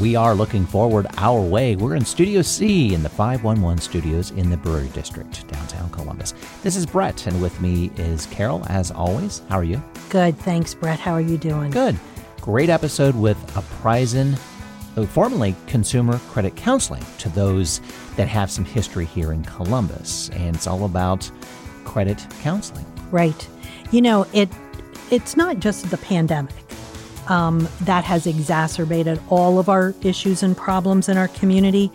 we are looking forward our way. We're in Studio C in the 511 studios in the Brewery District, downtown Columbus. This is Brett, and with me is Carol, as always. How are you? Good, thanks, Brett. How are you doing? Good. Great episode with Apprisen, uh, formerly Consumer Credit Counseling, to those that have some history here in Columbus. And it's all about credit counseling. Right. You know, it it's not just the pandemic um, that has exacerbated all of our issues and problems in our community.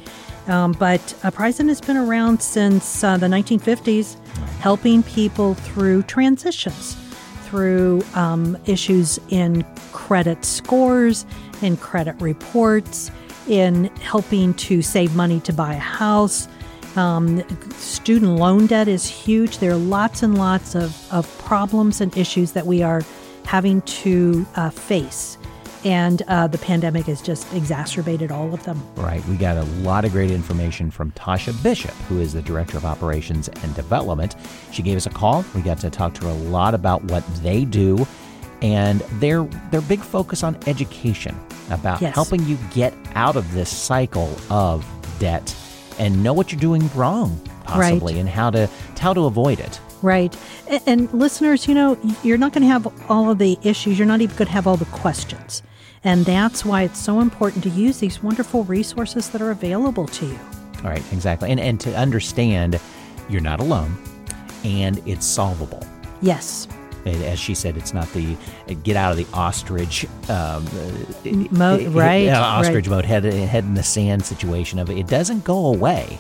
Um, but Apprisen has been around since uh, the 1950s, helping people through transitions, through um, issues in credit scores, in credit reports, in helping to save money to buy a house. Um, student loan debt is huge. There are lots and lots of, of problems and issues that we are having to uh, face. And uh, the pandemic has just exacerbated all of them. Right. We got a lot of great information from Tasha Bishop, who is the Director of Operations and Development. She gave us a call. We got to talk to her a lot about what they do and their their big focus on education about Yes. helping you get out of this cycle of debt and know what you're doing wrong possibly and how to how to avoid it. Right. And, and listeners, you know, you're not going to have all of the issues. You're not even going to have all the questions. And that's why it's so important to use these wonderful resources that are available to you. All right, exactly. And and to understand you're not alone and it's solvable. Yes. And As she said, it's not the uh, get out of the ostrich um, Mode, uh, right, uh, ostrich right. mode, head head in the sand situation of it. It doesn't go away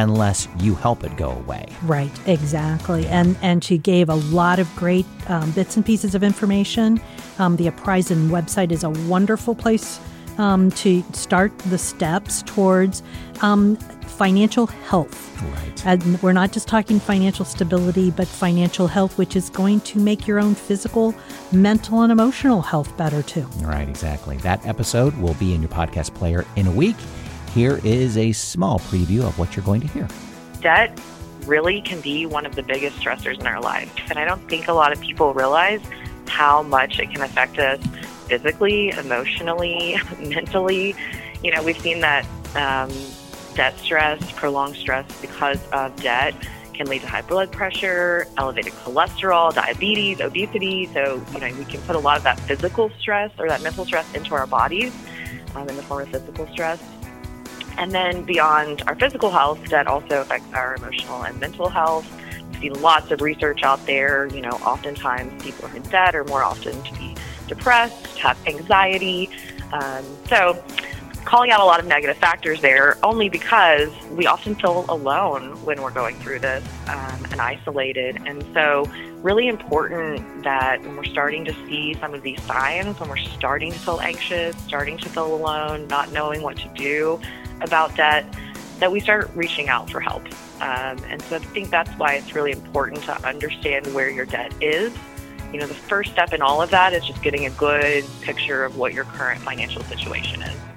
unless you help it go away. Right, exactly. And and she gave a lot of great um, bits and pieces of information. Um, the Apprisen website is a wonderful place um, to start the steps towards um, financial health. Right. And we're not just talking financial stability, but financial health, which is going to make your own physical, mental, and emotional health better too. Right, exactly. That episode will be in your podcast player in a week. Here is a small preview of what you're going to hear. debt really can be one of the biggest stressors in our lives. And I don't think a lot of people realize how much it can affect us physically, emotionally, mentally. You know, we've seen that um, debt stress, prolonged stress because of debt, can lead to high blood pressure, elevated cholesterol, diabetes, obesity. So, you know, we can put a lot of that physical stress or that mental stress into our bodies um, in the form of physical stress. And then beyond our physical health, that also affects our emotional and mental health. We see lots of research out there. You know, oftentimes people who are in debt are more often to be depressed, to have anxiety. Um, so, calling out a lot of negative factors there only because we often feel alone when we're going through this um, and isolated. And so, really important that when we're starting to see some of these signs, when we're starting to feel anxious, starting to feel alone, not knowing what to do about debt, that we start reaching out for help. Um, and so I think that's why it's really important to understand where your debt is. You know, the first step in all of that is just getting a good picture of what your current financial situation is.